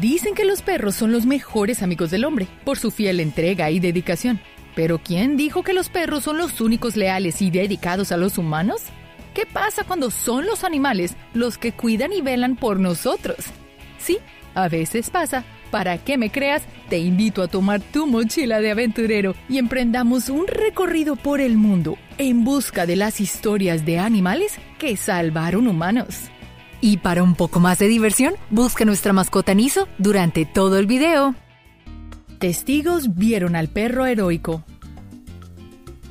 Dicen que los perros son los mejores amigos del hombre por su fiel entrega y dedicación. Pero ¿quién dijo que los perros son los únicos leales y dedicados a los humanos? ¿Qué pasa cuando son los animales los que cuidan y velan por nosotros? Sí, a veces pasa. Para que me creas, te invito a tomar tu mochila de aventurero y emprendamos un recorrido por el mundo en busca de las historias de animales que salvaron humanos. Y para un poco más de diversión, busca nuestra mascota Niso durante todo el video. Testigos vieron al perro heroico.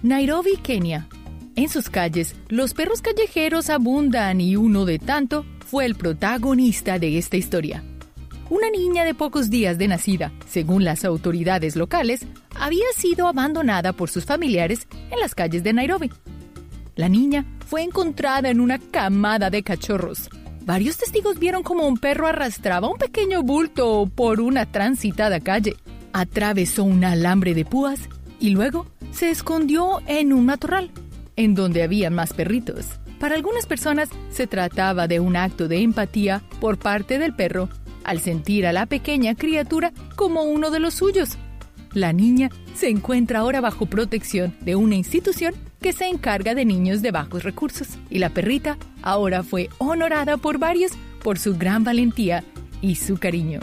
Nairobi, Kenia. En sus calles, los perros callejeros abundan y uno de tanto fue el protagonista de esta historia. Una niña de pocos días de nacida, según las autoridades locales, había sido abandonada por sus familiares en las calles de Nairobi. La niña fue encontrada en una camada de cachorros, Varios testigos vieron como un perro arrastraba un pequeño bulto por una transitada calle. Atravesó un alambre de púas y luego se escondió en un matorral, en donde había más perritos. Para algunas personas se trataba de un acto de empatía por parte del perro al sentir a la pequeña criatura como uno de los suyos. La niña se encuentra ahora bajo protección de una institución que se encarga de niños de bajos recursos. Y la perrita ahora fue honorada por varios por su gran valentía y su cariño.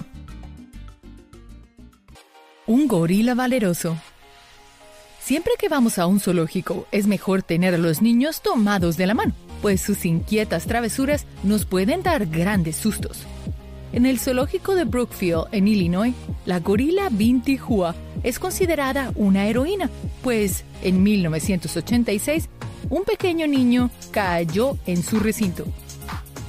Un gorila valeroso. Siempre que vamos a un zoológico es mejor tener a los niños tomados de la mano, pues sus inquietas travesuras nos pueden dar grandes sustos. En el zoológico de Brookfield, en Illinois, la gorila Binti Hua es considerada una heroína, pues en 1986 un pequeño niño cayó en su recinto.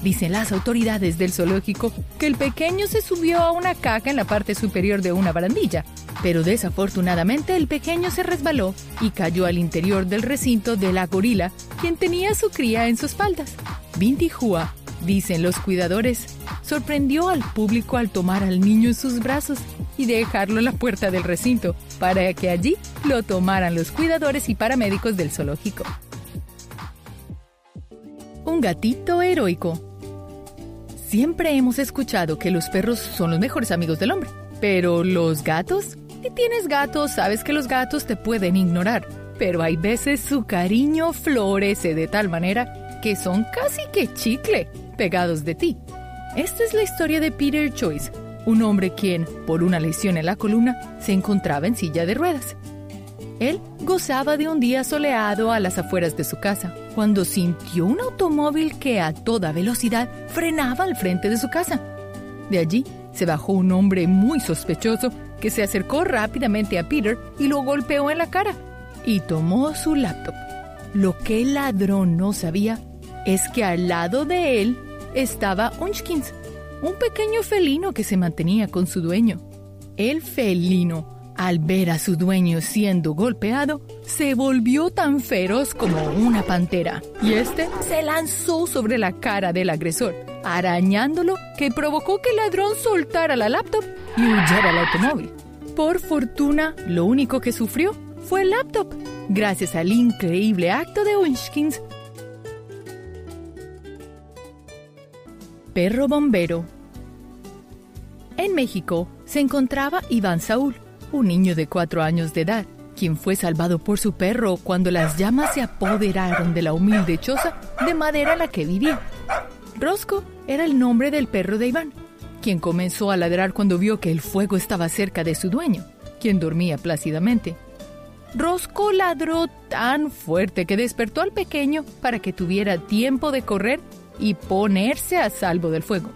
Dicen las autoridades del zoológico que el pequeño se subió a una caja en la parte superior de una barandilla, pero desafortunadamente el pequeño se resbaló y cayó al interior del recinto de la gorila, quien tenía su cría en sus espaldas. Binti Hua dicen los cuidadores, sorprendió al público al tomar al niño en sus brazos y dejarlo en la puerta del recinto para que allí lo tomaran los cuidadores y paramédicos del zoológico. Un gatito heroico. Siempre hemos escuchado que los perros son los mejores amigos del hombre, pero los gatos, si tienes gatos, sabes que los gatos te pueden ignorar, pero hay veces su cariño florece de tal manera que son casi que chicle pegados de ti. Esta es la historia de Peter Choice, un hombre quien, por una lesión en la columna, se encontraba en silla de ruedas. Él gozaba de un día soleado a las afueras de su casa, cuando sintió un automóvil que a toda velocidad frenaba al frente de su casa. De allí se bajó un hombre muy sospechoso que se acercó rápidamente a Peter y lo golpeó en la cara y tomó su laptop. Lo que el ladrón no sabía es que al lado de él estaba Unchkins, un pequeño felino que se mantenía con su dueño. El felino, al ver a su dueño siendo golpeado, se volvió tan feroz como una pantera y este se lanzó sobre la cara del agresor, arañándolo que provocó que el ladrón soltara la laptop y huyera al automóvil. Por fortuna, lo único que sufrió fue el laptop, gracias al increíble acto de Unchkins Perro bombero. En México se encontraba Iván Saúl, un niño de cuatro años de edad, quien fue salvado por su perro cuando las llamas se apoderaron de la humilde choza de madera en la que vivía. Rosco era el nombre del perro de Iván, quien comenzó a ladrar cuando vio que el fuego estaba cerca de su dueño, quien dormía plácidamente. Rosco ladró tan fuerte que despertó al pequeño para que tuviera tiempo de correr y ponerse a salvo del fuego.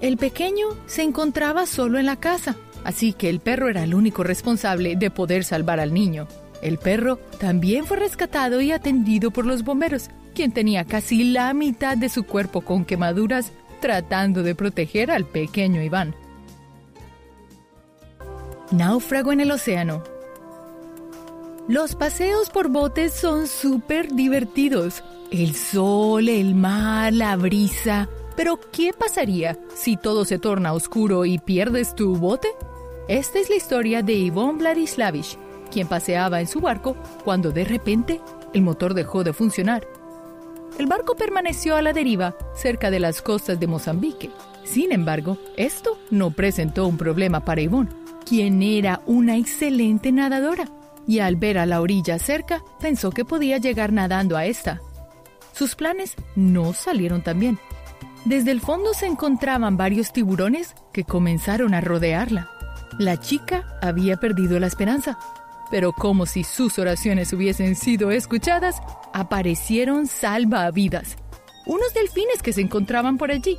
El pequeño se encontraba solo en la casa, así que el perro era el único responsable de poder salvar al niño. El perro también fue rescatado y atendido por los bomberos, quien tenía casi la mitad de su cuerpo con quemaduras tratando de proteger al pequeño Iván. Náufrago en el océano. Los paseos por botes son súper divertidos. El sol, el mar, la brisa. Pero, ¿qué pasaría si todo se torna oscuro y pierdes tu bote? Esta es la historia de Ivonne Vladislavich, quien paseaba en su barco cuando de repente el motor dejó de funcionar. el barco permaneció a la deriva cerca de las costas de Mozambique. Sin embargo, esto no presentó un problema para Yvonne, quien era una excelente nadadora, y al ver a la orilla cerca, pensó que podía llegar nadando a esta. Sus planes no salieron tan bien. Desde el fondo se encontraban varios tiburones que comenzaron a rodearla. La chica había perdido la esperanza, pero como si sus oraciones hubiesen sido escuchadas, aparecieron salvavidas, unos delfines que se encontraban por allí.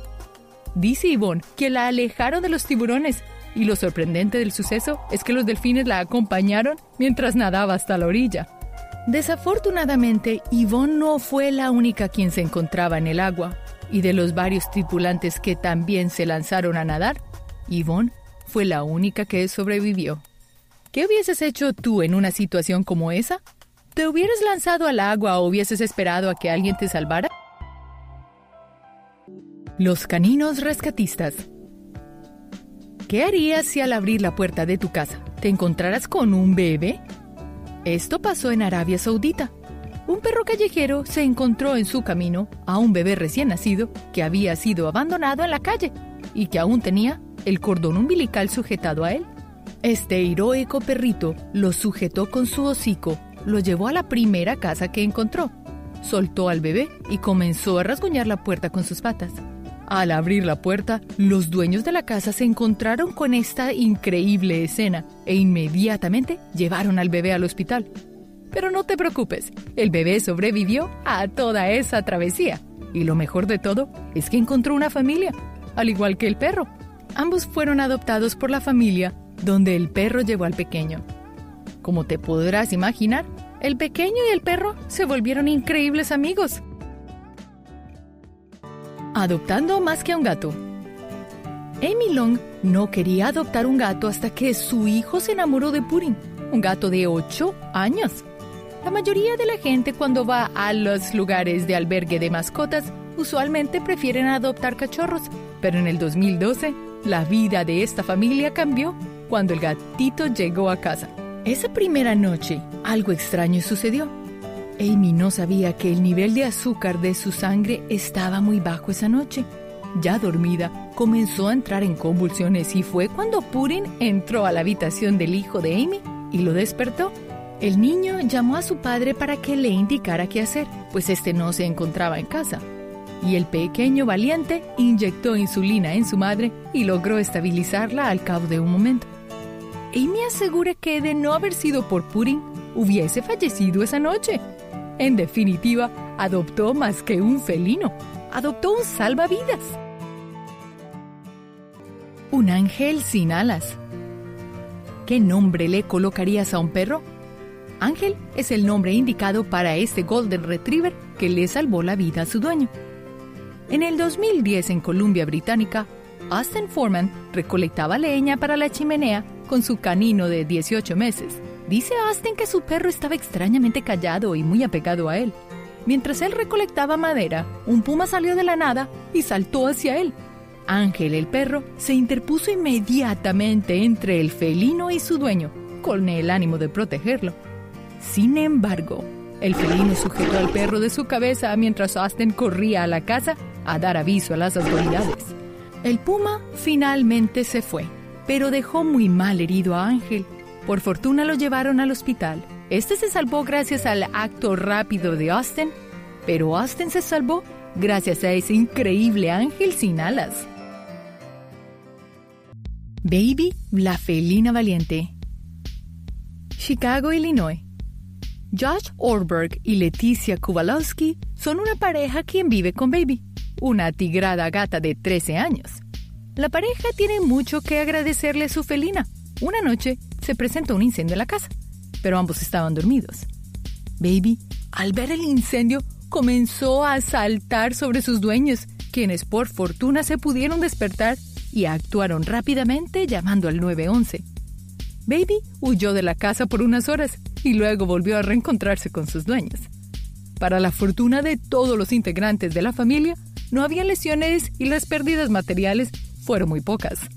Dice Yvonne que la alejaron de los tiburones y lo sorprendente del suceso es que los delfines la acompañaron mientras nadaba hasta la orilla. Desafortunadamente, Yvonne no fue la única quien se encontraba en el agua, y de los varios tripulantes que también se lanzaron a nadar, Yvonne fue la única que sobrevivió. ¿Qué hubieses hecho tú en una situación como esa? ¿Te hubieras lanzado al agua o hubieses esperado a que alguien te salvara? Los caninos rescatistas. ¿Qué harías si al abrir la puerta de tu casa te encontraras con un bebé? Esto pasó en Arabia Saudita. Un perro callejero se encontró en su camino a un bebé recién nacido que había sido abandonado en la calle y que aún tenía el cordón umbilical sujetado a él. Este heroico perrito lo sujetó con su hocico, lo llevó a la primera casa que encontró, soltó al bebé y comenzó a rasguñar la puerta con sus patas. Al abrir la puerta, los dueños de la casa se encontraron con esta increíble escena e inmediatamente llevaron al bebé al hospital. Pero no te preocupes, el bebé sobrevivió a toda esa travesía. Y lo mejor de todo es que encontró una familia, al igual que el perro. Ambos fueron adoptados por la familia donde el perro llevó al pequeño. Como te podrás imaginar, el pequeño y el perro se volvieron increíbles amigos Adoptando más que a un gato. Amy Long no quería adoptar un gato hasta que su hijo se enamoró de Pudding, un gato de 8 años. La mayoría de la gente cuando va a los lugares de albergue de mascotas usualmente prefieren adoptar cachorros, pero en el 2012 la vida de esta familia cambió cuando el gatito llegó a casa. Esa primera noche algo extraño sucedió. Amy no sabía que el nivel de azúcar de su sangre estaba muy bajo esa noche. Ya dormida, comenzó a entrar en convulsiones y fue cuando Purin entró a la habitación del hijo de Amy y lo despertó. El niño llamó a su padre para que le indicara qué hacer, pues este no se encontraba en casa. Y el pequeño valiente inyectó insulina en su madre y logró estabilizarla al cabo de un momento. Amy asegura que de no haber sido por Purin, hubiese fallecido esa noche. En definitiva, adoptó más que un felino, adoptó un salvavidas. Un ángel sin alas. ¿Qué nombre le colocarías a un perro? Ángel es el nombre indicado para este Golden Retriever que le salvó la vida a su dueño. En el 2010 en Columbia Británica, Austin Foreman recolectaba leña para la chimenea con su canino de 18 meses. Dice Austin que su perro estaba extrañamente callado y muy apegado a él. Mientras él recolectaba madera, un puma salió de la nada y saltó hacia él. Ángel, el perro, se interpuso inmediatamente entre el felino y su dueño, con el ánimo de protegerlo. Sin embargo, el felino sujetó al perro de su cabeza mientras Austin corría a la casa a dar aviso a las autoridades. El puma finalmente se fue, pero dejó muy mal herido a Ángel por fortuna lo llevaron al hospital. Este se salvó gracias al acto rápido de Austin, pero Austin se salvó gracias a ese increíble ángel sin alas. Baby, la felina valiente. Chicago, Illinois. Josh Orberg y Leticia Kowalowski son una pareja quien vive con Baby, una tigrada gata de 13 años. La pareja tiene mucho que agradecerle a su felina. Una noche, se presentó un incendio en la casa, pero ambos estaban dormidos. Baby, al ver el incendio, comenzó a saltar sobre sus dueños, quienes por fortuna se pudieron despertar y actuaron rápidamente llamando al 911. Baby huyó de la casa por unas horas y luego volvió a reencontrarse con sus dueños. Para la fortuna de todos los integrantes de la familia, no había lesiones y las pérdidas materiales fueron muy pocas.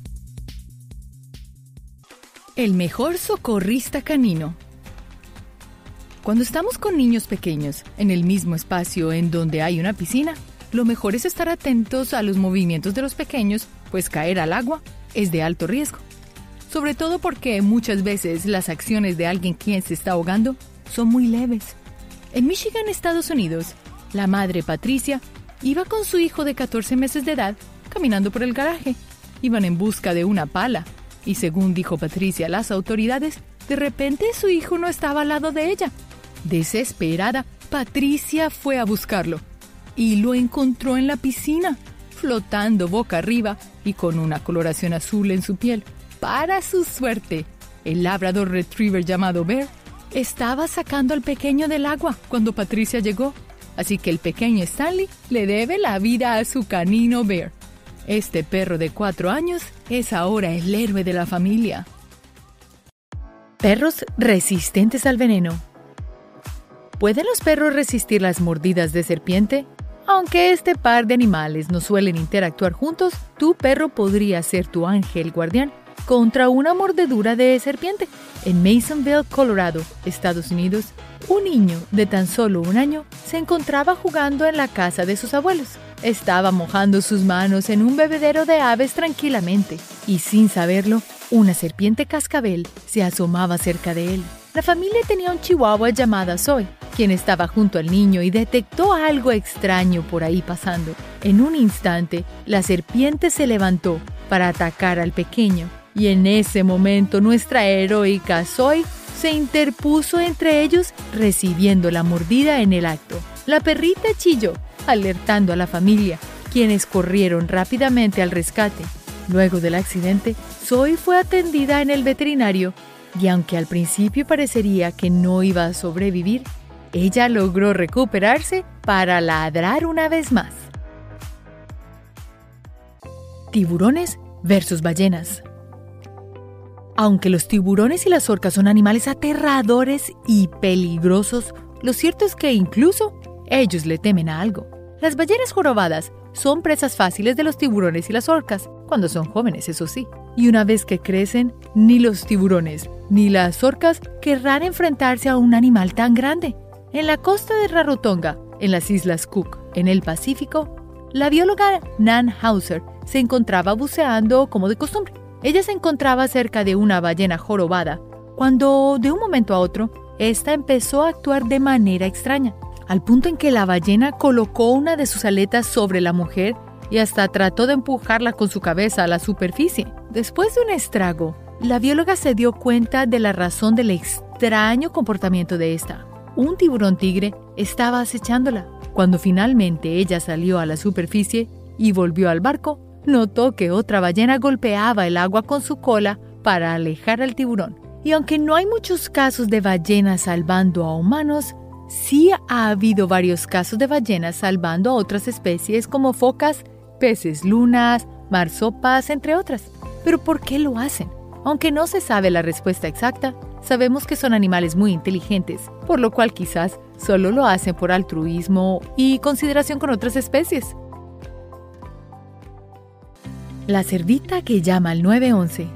El mejor socorrista canino. Cuando estamos con niños pequeños, en el mismo espacio en donde hay una piscina, lo mejor es estar atentos a los movimientos de los pequeños, pues caer al agua es de alto riesgo. Sobre todo porque muchas veces las acciones de alguien quien se está ahogando son muy leves. En Michigan, Estados Unidos, la madre Patricia iba con su hijo de 14 meses de edad caminando por el garaje. Iban en busca de una pala y según dijo Patricia las autoridades, de repente su hijo no estaba al lado de ella. Desesperada, Patricia fue a buscarlo y lo encontró en la piscina, flotando boca arriba y con una coloración azul en su piel. Para su suerte, el labrador retriever llamado Bear estaba sacando al pequeño del agua cuando Patricia llegó, así que el pequeño Stanley le debe la vida a su canino Bear. Este perro de cuatro años es ahora el héroe de la familia. Perros resistentes al veneno. ¿Pueden los perros resistir las mordidas de serpiente? Aunque este par de animales no suelen interactuar juntos, tu perro podría ser tu ángel guardián contra una mordedura de serpiente. En Masonville, Colorado, Estados Unidos, un niño de tan solo un año se encontraba jugando en la casa de sus abuelos. Estaba mojando sus manos en un bebedero de aves tranquilamente y sin saberlo, una serpiente cascabel se asomaba cerca de él. La familia tenía un chihuahua llamada Zoe, quien estaba junto al niño y detectó algo extraño por ahí pasando. En un instante, la serpiente se levantó para atacar al pequeño y en ese momento nuestra heroica Zoe se interpuso entre ellos recibiendo la mordida en el acto. La perrita chilló, alertando a la familia, quienes corrieron rápidamente al rescate. Luego del accidente, Zoe fue atendida en el veterinario y aunque al principio parecería que no iba a sobrevivir, ella logró recuperarse para ladrar una vez más. Tiburones versus ballenas. Aunque los tiburones y las orcas son animales aterradores y peligrosos, lo cierto es que incluso ellos le temen a algo. Las ballenas jorobadas son presas fáciles de los tiburones y las orcas, cuando son jóvenes, eso sí. Y una vez que crecen, ni los tiburones ni las orcas querrán enfrentarse a un animal tan grande. En la costa de Rarotonga, en las Islas Cook, en el Pacífico, la bióloga Nan Hauser se encontraba buceando como de costumbre. Ella se encontraba cerca de una ballena jorobada cuando, de un momento a otro, esta empezó a actuar de manera extraña, al punto en que la ballena colocó una de sus aletas sobre la mujer y hasta trató de empujarla con su cabeza a la superficie. Después de un estrago, la bióloga se dio cuenta de la razón del extraño comportamiento de esta. Un tiburón tigre estaba acechándola. Cuando finalmente ella salió a la superficie y volvió al barco, notó que otra ballena golpeaba el agua con su cola para alejar al tiburón. Y aunque no hay muchos casos de ballenas salvando a humanos, sí ha habido varios casos de ballenas salvando a otras especies como focas, peces lunas, marsopas, entre otras. Pero ¿por qué lo hacen? Aunque no se sabe la respuesta exacta, sabemos que son animales muy inteligentes, por lo cual quizás solo lo hacen por altruismo y consideración con otras especies. La cerdita que llama al 911.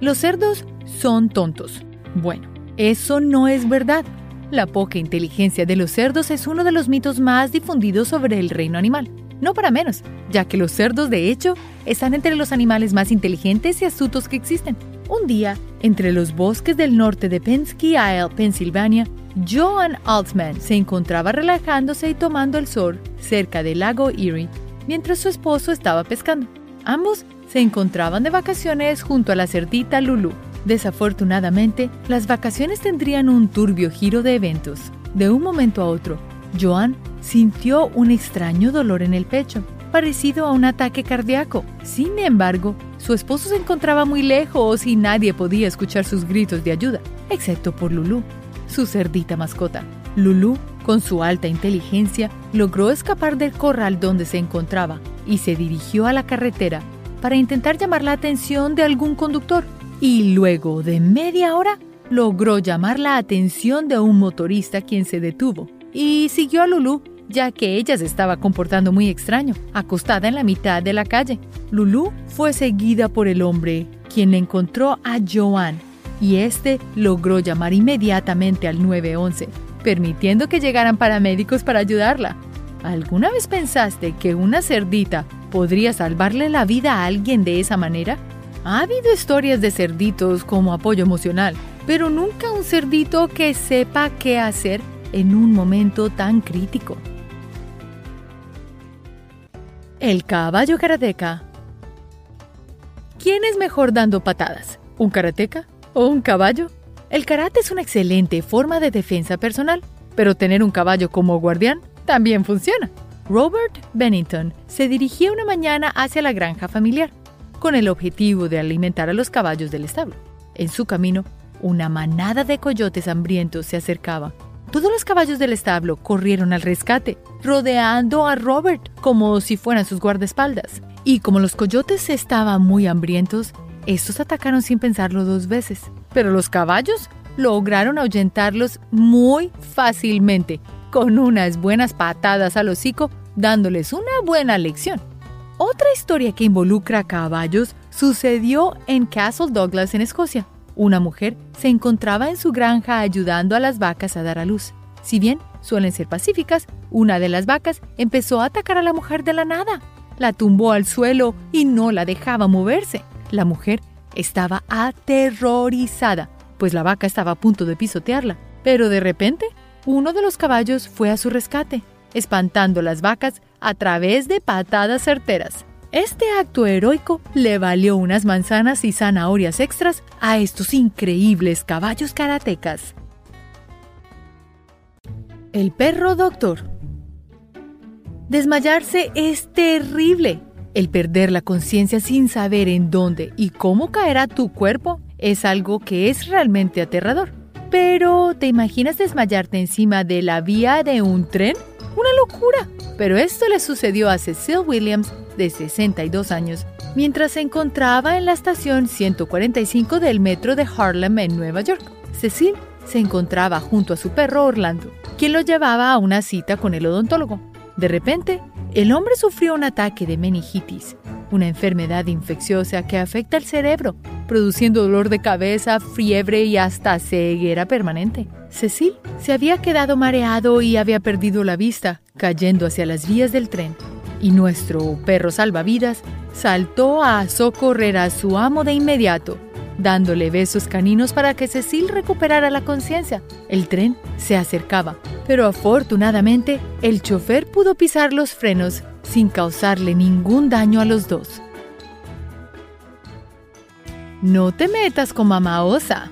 Los cerdos son tontos. Bueno, eso no es verdad. La poca inteligencia de los cerdos es uno de los mitos más difundidos sobre el reino animal. No para menos, ya que los cerdos de hecho están entre los animales más inteligentes y astutos que existen. Un día, entre los bosques del norte de Penske Isle, Pensilvania, Joan Altman se encontraba relajándose y tomando el sol cerca del lago Erie mientras su esposo estaba pescando. Ambos se encontraban de vacaciones junto a la cerdita Lulu. Desafortunadamente, las vacaciones tendrían un turbio giro de eventos. De un momento a otro, Joan sintió un extraño dolor en el pecho, parecido a un ataque cardíaco. Sin embargo, su esposo se encontraba muy lejos y nadie podía escuchar sus gritos de ayuda, excepto por Lulu, su cerdita mascota. Lulu con su alta inteligencia, logró escapar del corral donde se encontraba y se dirigió a la carretera para intentar llamar la atención de algún conductor. Y luego de media hora, logró llamar la atención de un motorista quien se detuvo y siguió a Lulu ya que ella se estaba comportando muy extraño, acostada en la mitad de la calle. Lulu fue seguida por el hombre, quien encontró a Joan y este logró llamar inmediatamente al 911, permitiendo que llegaran paramédicos para ayudarla. ¿Alguna vez pensaste que una cerdita podría salvarle la vida a alguien de esa manera? Ha habido historias de cerditos como apoyo emocional, pero nunca un cerdito que sepa qué hacer en un momento tan crítico. El caballo karateca. ¿Quién es mejor dando patadas? ¿Un karateca o un caballo? El karate es una excelente forma de defensa personal, pero tener un caballo como guardián también funciona. Robert Bennington se dirigía una mañana hacia la granja familiar, con el objetivo de alimentar a los caballos del establo. En su camino, una manada de coyotes hambrientos se acercaba. Todos los caballos del establo corrieron al rescate, rodeando a Robert como si fueran sus guardaespaldas. Y como los coyotes estaban muy hambrientos, estos atacaron sin pensarlo dos veces. Pero los caballos lograron ahuyentarlos muy fácilmente, con unas buenas patadas al hocico, dándoles una buena lección. Otra historia que involucra a caballos sucedió en Castle Douglas, en Escocia. Una mujer se encontraba en su granja ayudando a las vacas a dar a luz. Si bien suelen ser pacíficas, una de las vacas empezó a atacar a la mujer de la nada. La tumbó al suelo y no la dejaba moverse. La mujer estaba aterrorizada, pues la vaca estaba a punto de pisotearla. Pero de repente, uno de los caballos fue a su rescate, espantando las vacas a través de patadas certeras. Este acto heroico le valió unas manzanas y zanahorias extras a estos increíbles caballos karatecas. El perro doctor. Desmayarse es terrible. El perder la conciencia sin saber en dónde y cómo caerá tu cuerpo es algo que es realmente aterrador. Pero, ¿te imaginas desmayarte encima de la vía de un tren? Una locura. Pero esto le sucedió a Cecil Williams de 62 años, mientras se encontraba en la estación 145 del metro de Harlem en Nueva York. Cecil se encontraba junto a su perro Orlando, quien lo llevaba a una cita con el odontólogo. De repente, el hombre sufrió un ataque de meningitis, una enfermedad infecciosa que afecta al cerebro, produciendo dolor de cabeza, fiebre y hasta ceguera permanente. Cecil se había quedado mareado y había perdido la vista, cayendo hacia las vías del tren y nuestro perro salvavidas saltó a socorrer a su amo de inmediato, dándole besos caninos para que Cecil recuperara la conciencia. El tren se acercaba, pero afortunadamente el chofer pudo pisar los frenos sin causarle ningún daño a los dos. No te metas con mamá osa.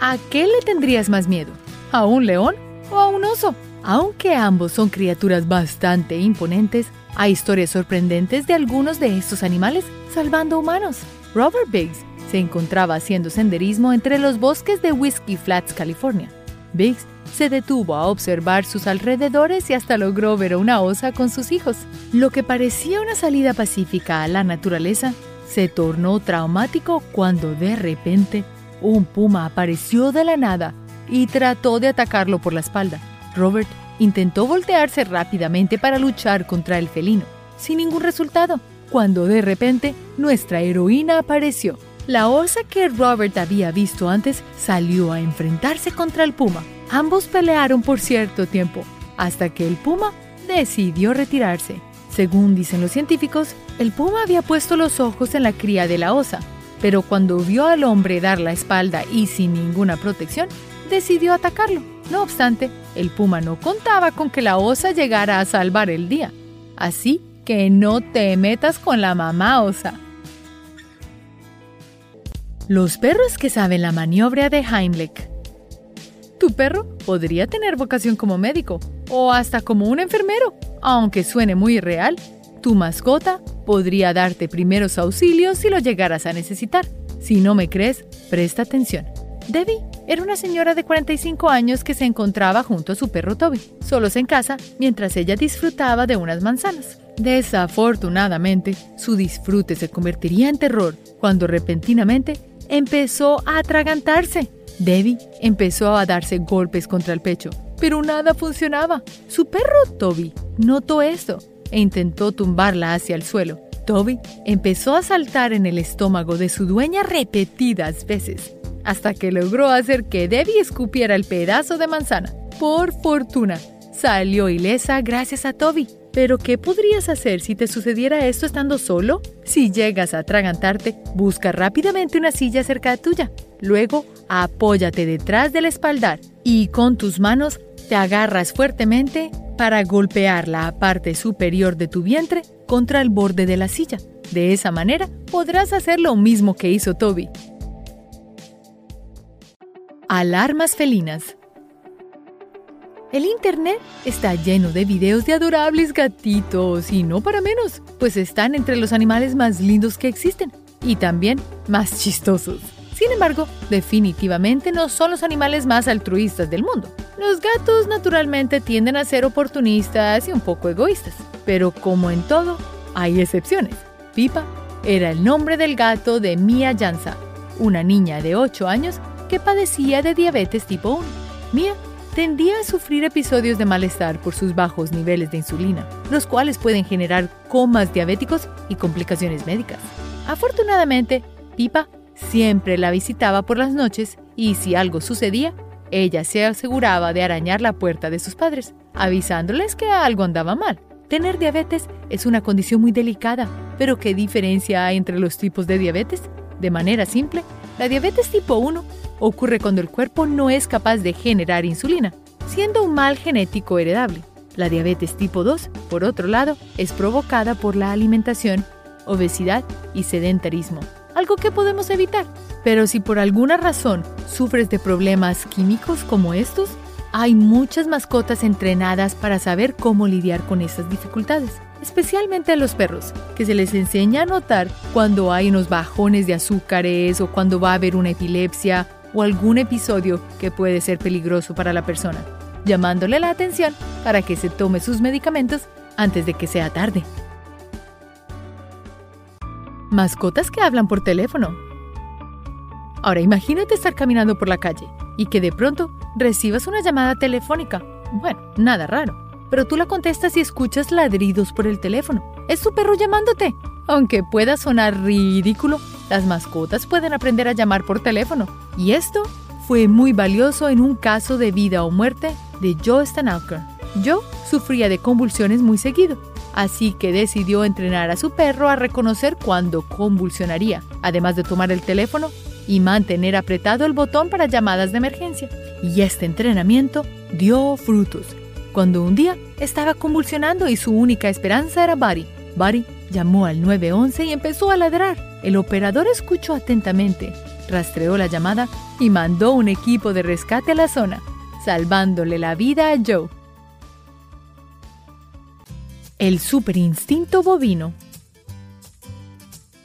¿A qué le tendrías más miedo? ¿A un león o a un oso? Aunque ambos son criaturas bastante imponentes, hay historias sorprendentes de algunos de estos animales salvando humanos. Robert Biggs se encontraba haciendo senderismo entre los bosques de Whiskey Flats, California. Biggs se detuvo a observar sus alrededores y hasta logró ver una osa con sus hijos. Lo que parecía una salida pacífica a la naturaleza se tornó traumático cuando de repente un puma apareció de la nada y trató de atacarlo por la espalda. Robert intentó voltearse rápidamente para luchar contra el felino, sin ningún resultado, cuando de repente nuestra heroína apareció. La osa que Robert había visto antes salió a enfrentarse contra el puma. Ambos pelearon por cierto tiempo, hasta que el puma decidió retirarse. Según dicen los científicos, el puma había puesto los ojos en la cría de la osa, pero cuando vio al hombre dar la espalda y sin ninguna protección, decidió atacarlo. No obstante, el puma no contaba con que la osa llegara a salvar el día. Así que no te metas con la mamá osa. Los perros que saben la maniobra de Heimlich. Tu perro podría tener vocación como médico o hasta como un enfermero, aunque suene muy real. Tu mascota podría darte primeros auxilios si lo llegaras a necesitar. Si no me crees, presta atención. Debbie era una señora de 45 años que se encontraba junto a su perro Toby, solos en casa, mientras ella disfrutaba de unas manzanas. Desafortunadamente, su disfrute se convertiría en terror cuando repentinamente empezó a atragantarse. Debbie empezó a darse golpes contra el pecho, pero nada funcionaba. Su perro Toby notó esto e intentó tumbarla hacia el suelo, Toby empezó a saltar en el estómago de su dueña repetidas veces, hasta que logró hacer que Debbie escupiera el pedazo de manzana. Por fortuna, salió ilesa gracias a Toby. Pero ¿qué podrías hacer si te sucediera esto estando solo? Si llegas a atragantarte, busca rápidamente una silla cerca tuya. Luego, apóyate detrás del espaldar y con tus manos te agarras fuertemente para golpear la parte superior de tu vientre contra el borde de la silla. De esa manera podrás hacer lo mismo que hizo Toby. Alarmas felinas. El Internet está lleno de videos de adorables gatitos y no para menos, pues están entre los animales más lindos que existen y también más chistosos. Sin embargo, definitivamente no son los animales más altruistas del mundo. Los gatos naturalmente tienden a ser oportunistas y un poco egoístas, pero como en todo, hay excepciones. Pipa era el nombre del gato de Mia Jansa, una niña de 8 años que padecía de diabetes tipo 1. Mia tendía a sufrir episodios de malestar por sus bajos niveles de insulina, los cuales pueden generar comas diabéticos y complicaciones médicas. Afortunadamente, Pipa Siempre la visitaba por las noches y si algo sucedía, ella se aseguraba de arañar la puerta de sus padres, avisándoles que algo andaba mal. Tener diabetes es una condición muy delicada, pero ¿qué diferencia hay entre los tipos de diabetes? De manera simple, la diabetes tipo 1 ocurre cuando el cuerpo no es capaz de generar insulina, siendo un mal genético heredable. La diabetes tipo 2, por otro lado, es provocada por la alimentación, obesidad y sedentarismo algo que podemos evitar. Pero si por alguna razón sufres de problemas químicos como estos, hay muchas mascotas entrenadas para saber cómo lidiar con esas dificultades, especialmente a los perros, que se les enseña a notar cuando hay unos bajones de azúcares o cuando va a haber una epilepsia o algún episodio que puede ser peligroso para la persona, llamándole la atención para que se tome sus medicamentos antes de que sea tarde. Mascotas que hablan por teléfono. Ahora imagínate estar caminando por la calle y que de pronto recibas una llamada telefónica. Bueno, nada raro, pero tú la contestas y escuchas ladridos por el teléfono. Es tu perro llamándote. Aunque pueda sonar ridículo, las mascotas pueden aprender a llamar por teléfono. Y esto fue muy valioso en un caso de vida o muerte de Joe Stanalker. Joe sufría de convulsiones muy seguido así que decidió entrenar a su perro a reconocer cuándo convulsionaría, además de tomar el teléfono y mantener apretado el botón para llamadas de emergencia. Y este entrenamiento dio frutos. Cuando un día estaba convulsionando y su única esperanza era Buddy. Buddy llamó al 911 y empezó a ladrar. El operador escuchó atentamente, rastreó la llamada y mandó un equipo de rescate a la zona, salvándole la vida a Joe. El superinstinto bovino.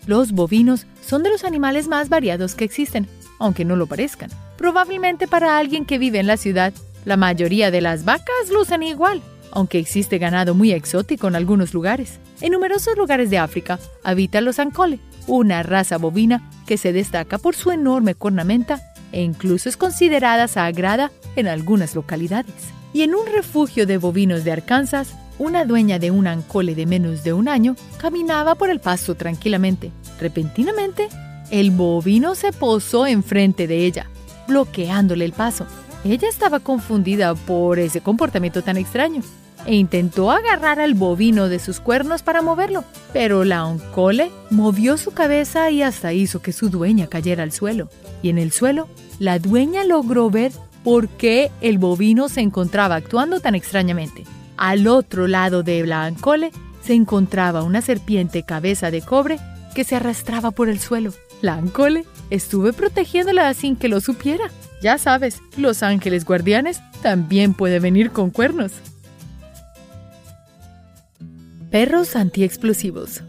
Los bovinos son de los animales más variados que existen, aunque no lo parezcan. Probablemente para alguien que vive en la ciudad, la mayoría de las vacas lucen igual, aunque existe ganado muy exótico en algunos lugares. En numerosos lugares de África habitan los ancole, una raza bovina que se destaca por su enorme cornamenta e incluso es considerada sagrada en algunas localidades. Y en un refugio de bovinos de Arkansas una dueña de un ancole de menos de un año caminaba por el pasto tranquilamente. Repentinamente, el bovino se posó enfrente de ella, bloqueándole el paso. Ella estaba confundida por ese comportamiento tan extraño e intentó agarrar al bovino de sus cuernos para moverlo, pero la ancole movió su cabeza y hasta hizo que su dueña cayera al suelo. Y en el suelo, la dueña logró ver por qué el bovino se encontraba actuando tan extrañamente. Al otro lado de Blancole se encontraba una serpiente cabeza de cobre que se arrastraba por el suelo. La Ancole estuve protegiéndola sin que lo supiera. Ya sabes, los ángeles guardianes también pueden venir con cuernos. Perros antiexplosivos.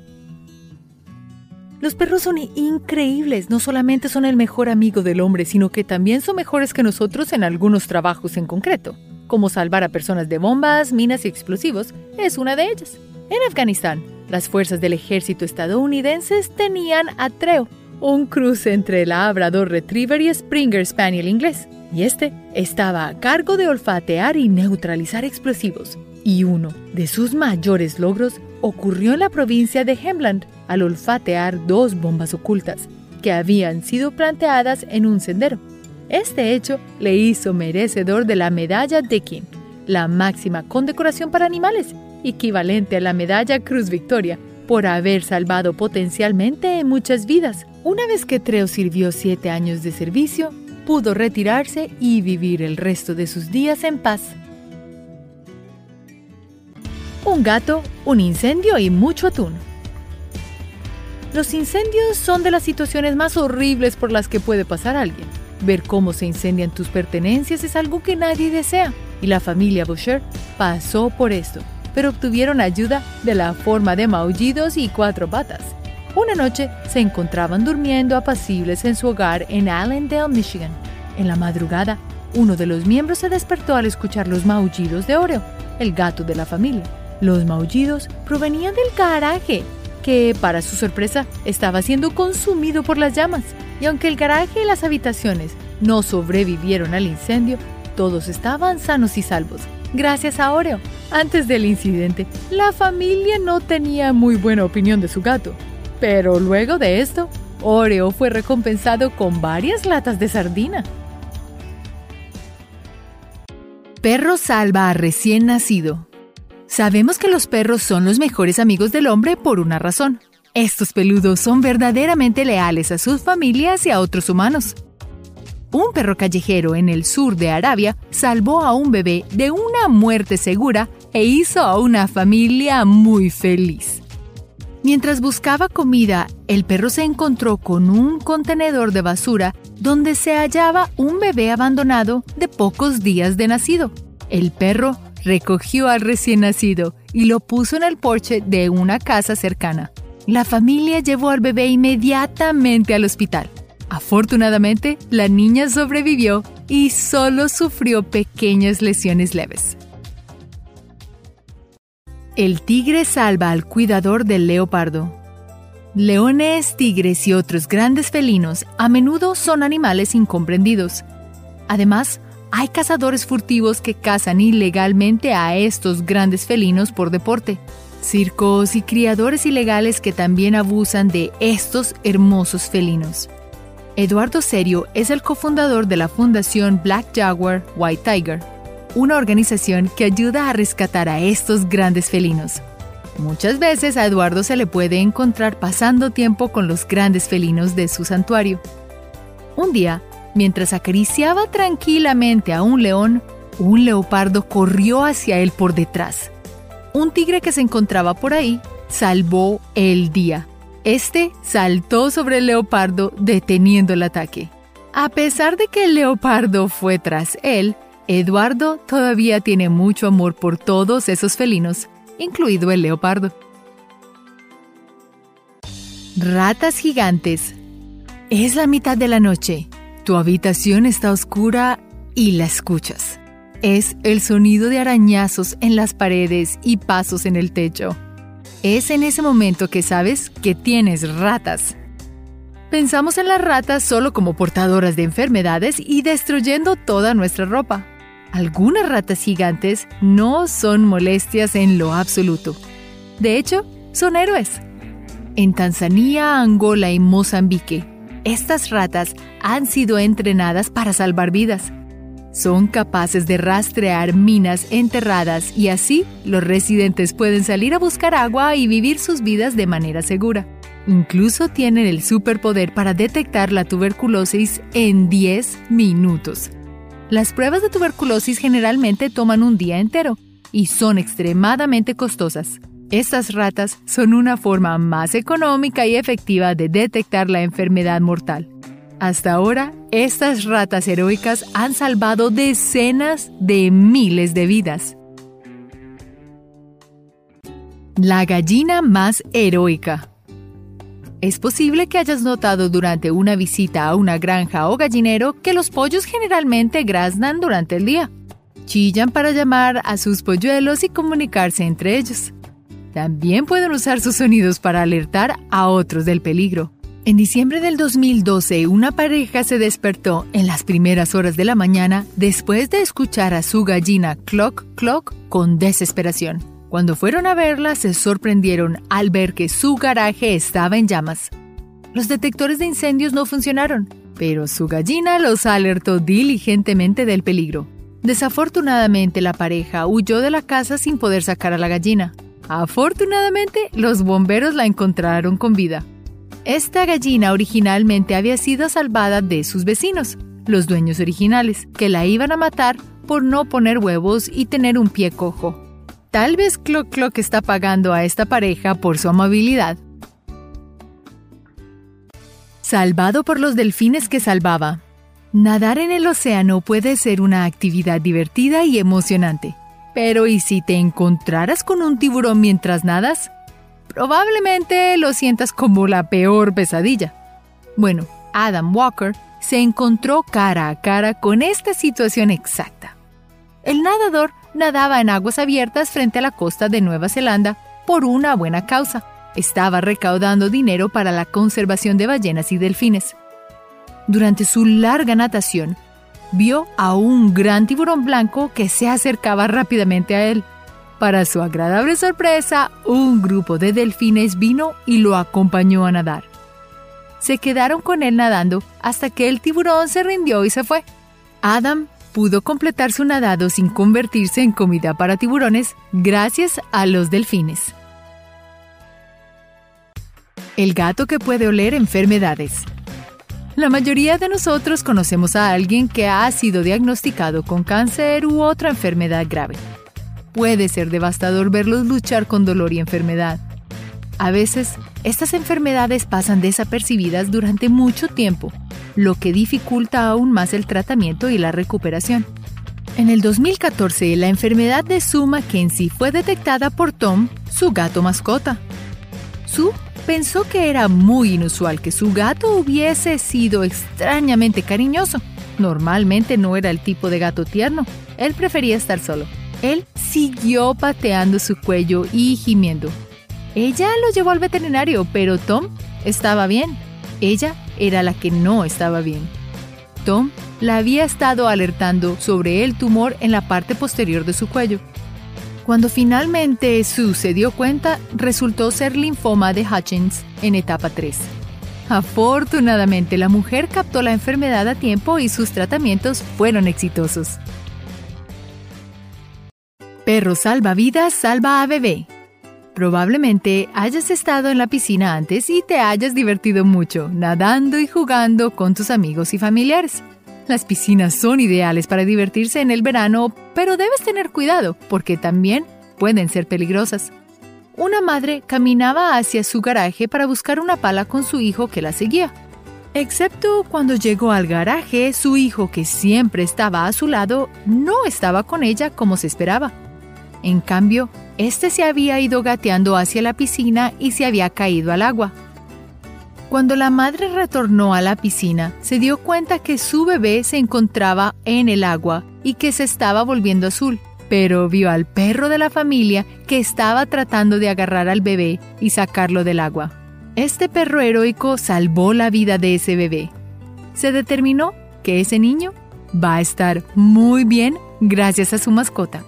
Los perros son increíbles, no solamente son el mejor amigo del hombre, sino que también son mejores que nosotros en algunos trabajos en concreto como salvar a personas de bombas, minas y explosivos, es una de ellas. En Afganistán, las fuerzas del ejército estadounidense tenían a Treo, un cruce entre Labrador Retriever y Springer Spaniel inglés, y este estaba a cargo de olfatear y neutralizar explosivos. Y uno de sus mayores logros ocurrió en la provincia de Hemland al olfatear dos bombas ocultas que habían sido planteadas en un sendero. Este hecho le hizo merecedor de la medalla Dickin, la máxima condecoración para animales, equivalente a la medalla Cruz Victoria, por haber salvado potencialmente muchas vidas. Una vez que Treo sirvió siete años de servicio, pudo retirarse y vivir el resto de sus días en paz. Un gato, un incendio y mucho atún. Los incendios son de las situaciones más horribles por las que puede pasar alguien. Ver cómo se incendian tus pertenencias es algo que nadie desea, y la familia Boucher pasó por esto, pero obtuvieron ayuda de la forma de maullidos y cuatro patas. Una noche se encontraban durmiendo apacibles en su hogar en Allendale, Michigan. En la madrugada, uno de los miembros se despertó al escuchar los maullidos de Oreo, el gato de la familia. Los maullidos provenían del garaje, que, para su sorpresa, estaba siendo consumido por las llamas. Y aunque el garaje y las habitaciones no sobrevivieron al incendio, todos estaban sanos y salvos, gracias a Oreo. Antes del incidente, la familia no tenía muy buena opinión de su gato, pero luego de esto, Oreo fue recompensado con varias latas de sardina. Perro salva a recién nacido. Sabemos que los perros son los mejores amigos del hombre por una razón. Estos peludos son verdaderamente leales a sus familias y a otros humanos. Un perro callejero en el sur de Arabia salvó a un bebé de una muerte segura e hizo a una familia muy feliz. Mientras buscaba comida, el perro se encontró con un contenedor de basura donde se hallaba un bebé abandonado de pocos días de nacido. El perro recogió al recién nacido y lo puso en el porche de una casa cercana. La familia llevó al bebé inmediatamente al hospital. Afortunadamente, la niña sobrevivió y solo sufrió pequeñas lesiones leves. El tigre salva al cuidador del leopardo. Leones, tigres y otros grandes felinos a menudo son animales incomprendidos. Además, hay cazadores furtivos que cazan ilegalmente a estos grandes felinos por deporte. Circos y criadores ilegales que también abusan de estos hermosos felinos. Eduardo Serio es el cofundador de la fundación Black Jaguar White Tiger una organización que ayuda a rescatar a estos grandes felinos. Muchas veces a Eduardo se le puede encontrar pasando tiempo con los grandes felinos de su santuario. Un día, mientras acariciaba tranquilamente a un león, un leopardo corrió hacia él por detrás. Un tigre que se encontraba por ahí salvó el día. Este saltó sobre el leopardo deteniendo el ataque. A pesar de que el leopardo fue tras él, Eduardo todavía tiene mucho amor por todos esos felinos, incluido el leopardo. Ratas gigantes. Es la mitad de la noche. Tu habitación está oscura y la escuchas. Es el sonido de arañazos en las paredes y pasos en el techo. Es en ese momento que sabes que tienes ratas. Pensamos en las ratas solo como portadoras de enfermedades y destruyendo toda nuestra ropa. Algunas ratas gigantes no son molestias en lo absoluto. De hecho, son héroes. En Tanzania, Angola y Mozambique, estas ratas han sido entrenadas para salvar vidas. Son capaces de rastrear minas enterradas y así los residentes pueden salir a buscar agua y vivir sus vidas de manera segura. Incluso tienen el superpoder para detectar la tuberculosis en 10 minutos. Las pruebas de tuberculosis generalmente toman un día entero y son extremadamente costosas. Estas ratas son una forma más económica y efectiva de detectar la enfermedad mortal. Hasta ahora, estas ratas heroicas han salvado decenas de miles de vidas. La gallina más heroica. Es posible que hayas notado durante una visita a una granja o gallinero que los pollos generalmente graznan durante el día. Chillan para llamar a sus polluelos y comunicarse entre ellos. También pueden usar sus sonidos para alertar a otros del peligro. En diciembre del 2012, una pareja se despertó en las primeras horas de la mañana después de escuchar a su gallina clock clock con desesperación. Cuando fueron a verla, se sorprendieron al ver que su garaje estaba en llamas. Los detectores de incendios no funcionaron, pero su gallina los alertó diligentemente del peligro. Desafortunadamente, la pareja huyó de la casa sin poder sacar a la gallina. Afortunadamente, los bomberos la encontraron con vida. Esta gallina originalmente había sido salvada de sus vecinos, los dueños originales, que la iban a matar por no poner huevos y tener un pie cojo. Tal vez Clock Clock está pagando a esta pareja por su amabilidad. Salvado por los delfines que salvaba. Nadar en el océano puede ser una actividad divertida y emocionante. Pero ¿y si te encontraras con un tiburón mientras nadas? Probablemente lo sientas como la peor pesadilla. Bueno, Adam Walker se encontró cara a cara con esta situación exacta. El nadador nadaba en aguas abiertas frente a la costa de Nueva Zelanda por una buena causa. Estaba recaudando dinero para la conservación de ballenas y delfines. Durante su larga natación, vio a un gran tiburón blanco que se acercaba rápidamente a él. Para su agradable sorpresa, un grupo de delfines vino y lo acompañó a nadar. Se quedaron con él nadando hasta que el tiburón se rindió y se fue. Adam pudo completar su nadado sin convertirse en comida para tiburones gracias a los delfines. El gato que puede oler enfermedades. La mayoría de nosotros conocemos a alguien que ha sido diagnosticado con cáncer u otra enfermedad grave. Puede ser devastador verlos luchar con dolor y enfermedad. A veces, estas enfermedades pasan desapercibidas durante mucho tiempo, lo que dificulta aún más el tratamiento y la recuperación. En el 2014, la enfermedad de Sue Mackenzie fue detectada por Tom, su gato mascota. Sue pensó que era muy inusual que su gato hubiese sido extrañamente cariñoso. Normalmente no era el tipo de gato tierno, él prefería estar solo. Él siguió pateando su cuello y gimiendo. Ella lo llevó al veterinario, pero Tom estaba bien. Ella era la que no estaba bien. Tom la había estado alertando sobre el tumor en la parte posterior de su cuello. Cuando finalmente Sue se dio cuenta, resultó ser linfoma de Hutchins en etapa 3. Afortunadamente, la mujer captó la enfermedad a tiempo y sus tratamientos fueron exitosos. Perro salva vidas, salva a bebé. Probablemente hayas estado en la piscina antes y te hayas divertido mucho, nadando y jugando con tus amigos y familiares. Las piscinas son ideales para divertirse en el verano, pero debes tener cuidado porque también pueden ser peligrosas. Una madre caminaba hacia su garaje para buscar una pala con su hijo que la seguía. Excepto cuando llegó al garaje, su hijo, que siempre estaba a su lado, no estaba con ella como se esperaba. En cambio, este se había ido gateando hacia la piscina y se había caído al agua. Cuando la madre retornó a la piscina, se dio cuenta que su bebé se encontraba en el agua y que se estaba volviendo azul, pero vio al perro de la familia que estaba tratando de agarrar al bebé y sacarlo del agua. Este perro heroico salvó la vida de ese bebé. Se determinó que ese niño va a estar muy bien gracias a su mascota.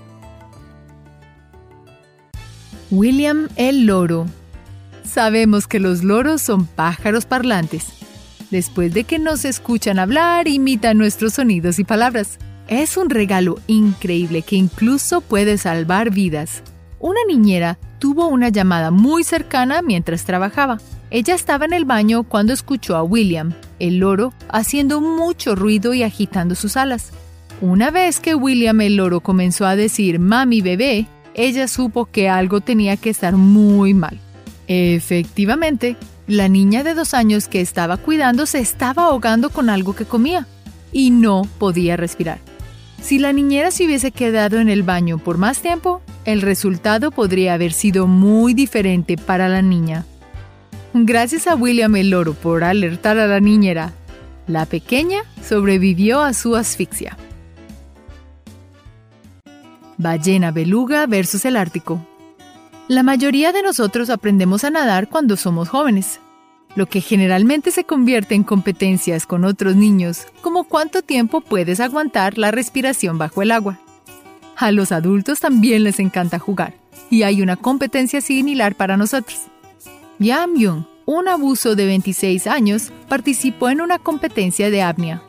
William el Loro Sabemos que los loros son pájaros parlantes. Después de que nos escuchan hablar, imitan nuestros sonidos y palabras. Es un regalo increíble que incluso puede salvar vidas. Una niñera tuvo una llamada muy cercana mientras trabajaba. Ella estaba en el baño cuando escuchó a William, el loro, haciendo mucho ruido y agitando sus alas. Una vez que William el loro comenzó a decir mami bebé, ella supo que algo tenía que estar muy mal. Efectivamente, la niña de dos años que estaba cuidando se estaba ahogando con algo que comía y no podía respirar. Si la niñera se hubiese quedado en el baño por más tiempo, el resultado podría haber sido muy diferente para la niña. Gracias a William el Loro por alertar a la niñera, la pequeña sobrevivió a su asfixia. Ballena beluga versus el Ártico. La mayoría de nosotros aprendemos a nadar cuando somos jóvenes, lo que generalmente se convierte en competencias con otros niños, como cuánto tiempo puedes aguantar la respiración bajo el agua. A los adultos también les encanta jugar. y hay una competencia similar para nosotros. Yam Young, un abuso de 26 años, participó en una competencia de apnea.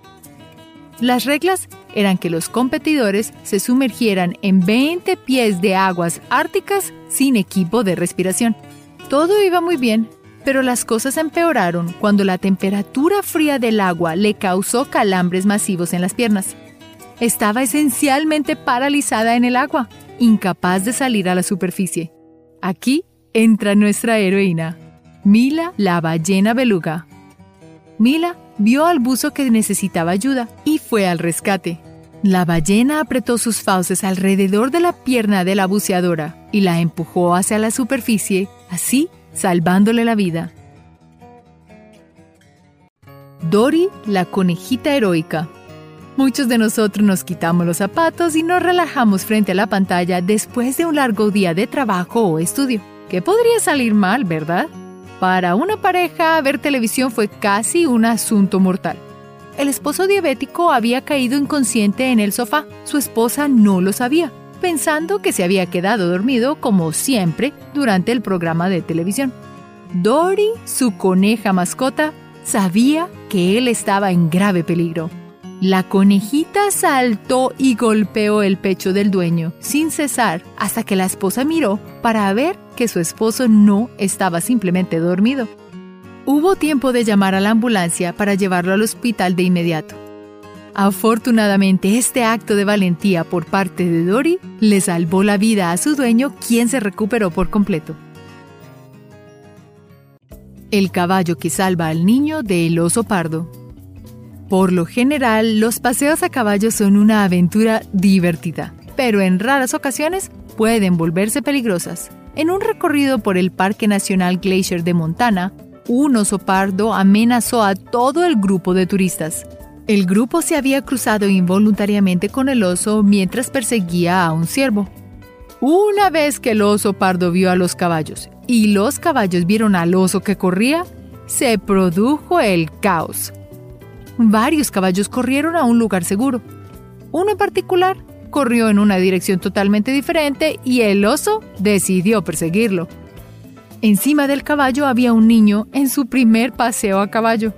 Las reglas eran que los competidores se sumergieran en 20 pies de aguas árticas sin equipo de respiración. Todo iba muy bien, pero las cosas empeoraron cuando la temperatura fría del agua le causó calambres masivos en las piernas. Estaba esencialmente paralizada en el agua, incapaz de salir a la superficie. Aquí entra nuestra heroína, Mila la ballena beluga. Mila vio al buzo que necesitaba ayuda y fue al rescate. La ballena apretó sus fauces alrededor de la pierna de la buceadora y la empujó hacia la superficie, así salvándole la vida. Dory, la conejita heroica. Muchos de nosotros nos quitamos los zapatos y nos relajamos frente a la pantalla después de un largo día de trabajo o estudio. ¿Qué podría salir mal, verdad? Para una pareja, ver televisión fue casi un asunto mortal. El esposo diabético había caído inconsciente en el sofá. Su esposa no lo sabía, pensando que se había quedado dormido como siempre durante el programa de televisión. Dory, su coneja mascota, sabía que él estaba en grave peligro. La conejita saltó y golpeó el pecho del dueño sin cesar hasta que la esposa miró para ver que su esposo no estaba simplemente dormido. Hubo tiempo de llamar a la ambulancia para llevarlo al hospital de inmediato. Afortunadamente, este acto de valentía por parte de Dory le salvó la vida a su dueño, quien se recuperó por completo. El caballo que salva al niño del oso pardo. Por lo general, los paseos a caballo son una aventura divertida, pero en raras ocasiones pueden volverse peligrosas. En un recorrido por el Parque Nacional Glacier de Montana, un oso pardo amenazó a todo el grupo de turistas. El grupo se había cruzado involuntariamente con el oso mientras perseguía a un ciervo. Una vez que el oso pardo vio a los caballos y los caballos vieron al oso que corría, se produjo el caos varios caballos corrieron a un lugar seguro. Uno en particular corrió en una dirección totalmente diferente y el oso decidió perseguirlo. Encima del caballo había un niño en su primer paseo a caballo.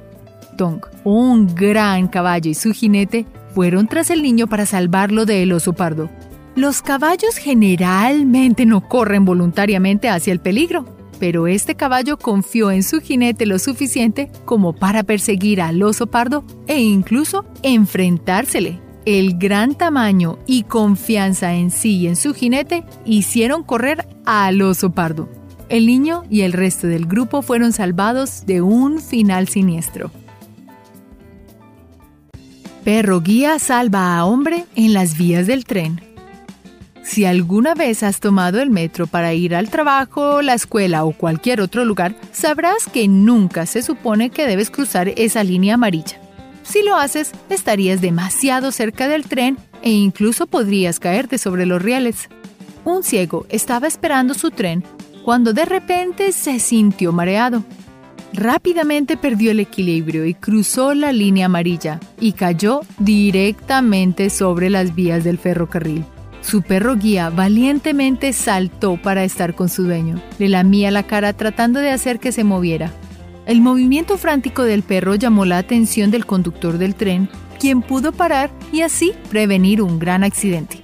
Tong, un gran caballo y su jinete fueron tras el niño para salvarlo del oso pardo. Los caballos generalmente no corren voluntariamente hacia el peligro, pero este caballo confió en su jinete lo suficiente como para perseguir al oso pardo e incluso enfrentársele. El gran tamaño y confianza en sí y en su jinete hicieron correr al oso pardo. El niño y el resto del grupo fueron salvados de un final siniestro. Perro guía salva a hombre en las vías del tren. Si alguna vez has tomado el metro para ir al trabajo, la escuela o cualquier otro lugar, sabrás que nunca se supone que debes cruzar esa línea amarilla. Si lo haces, estarías demasiado cerca del tren e incluso podrías caerte sobre los rieles. Un ciego estaba esperando su tren cuando de repente se sintió mareado. Rápidamente perdió el equilibrio y cruzó la línea amarilla y cayó directamente sobre las vías del ferrocarril. Su perro guía valientemente saltó para estar con su dueño. Le lamía la cara tratando de hacer que se moviera. El movimiento frántico del perro llamó la atención del conductor del tren, quien pudo parar y así prevenir un gran accidente.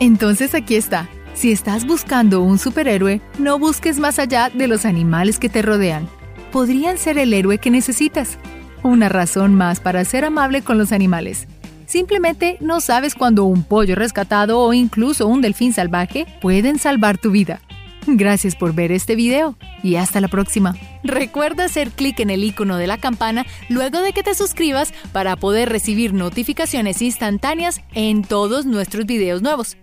Entonces aquí está. Si estás buscando un superhéroe, no busques más allá de los animales que te rodean. Podrían ser el héroe que necesitas. Una razón más para ser amable con los animales. Simplemente no sabes cuándo un pollo rescatado o incluso un delfín salvaje pueden salvar tu vida. Gracias por ver este video y hasta la próxima. Recuerda hacer clic en el icono de la campana luego de que te suscribas para poder recibir notificaciones instantáneas en todos nuestros videos nuevos.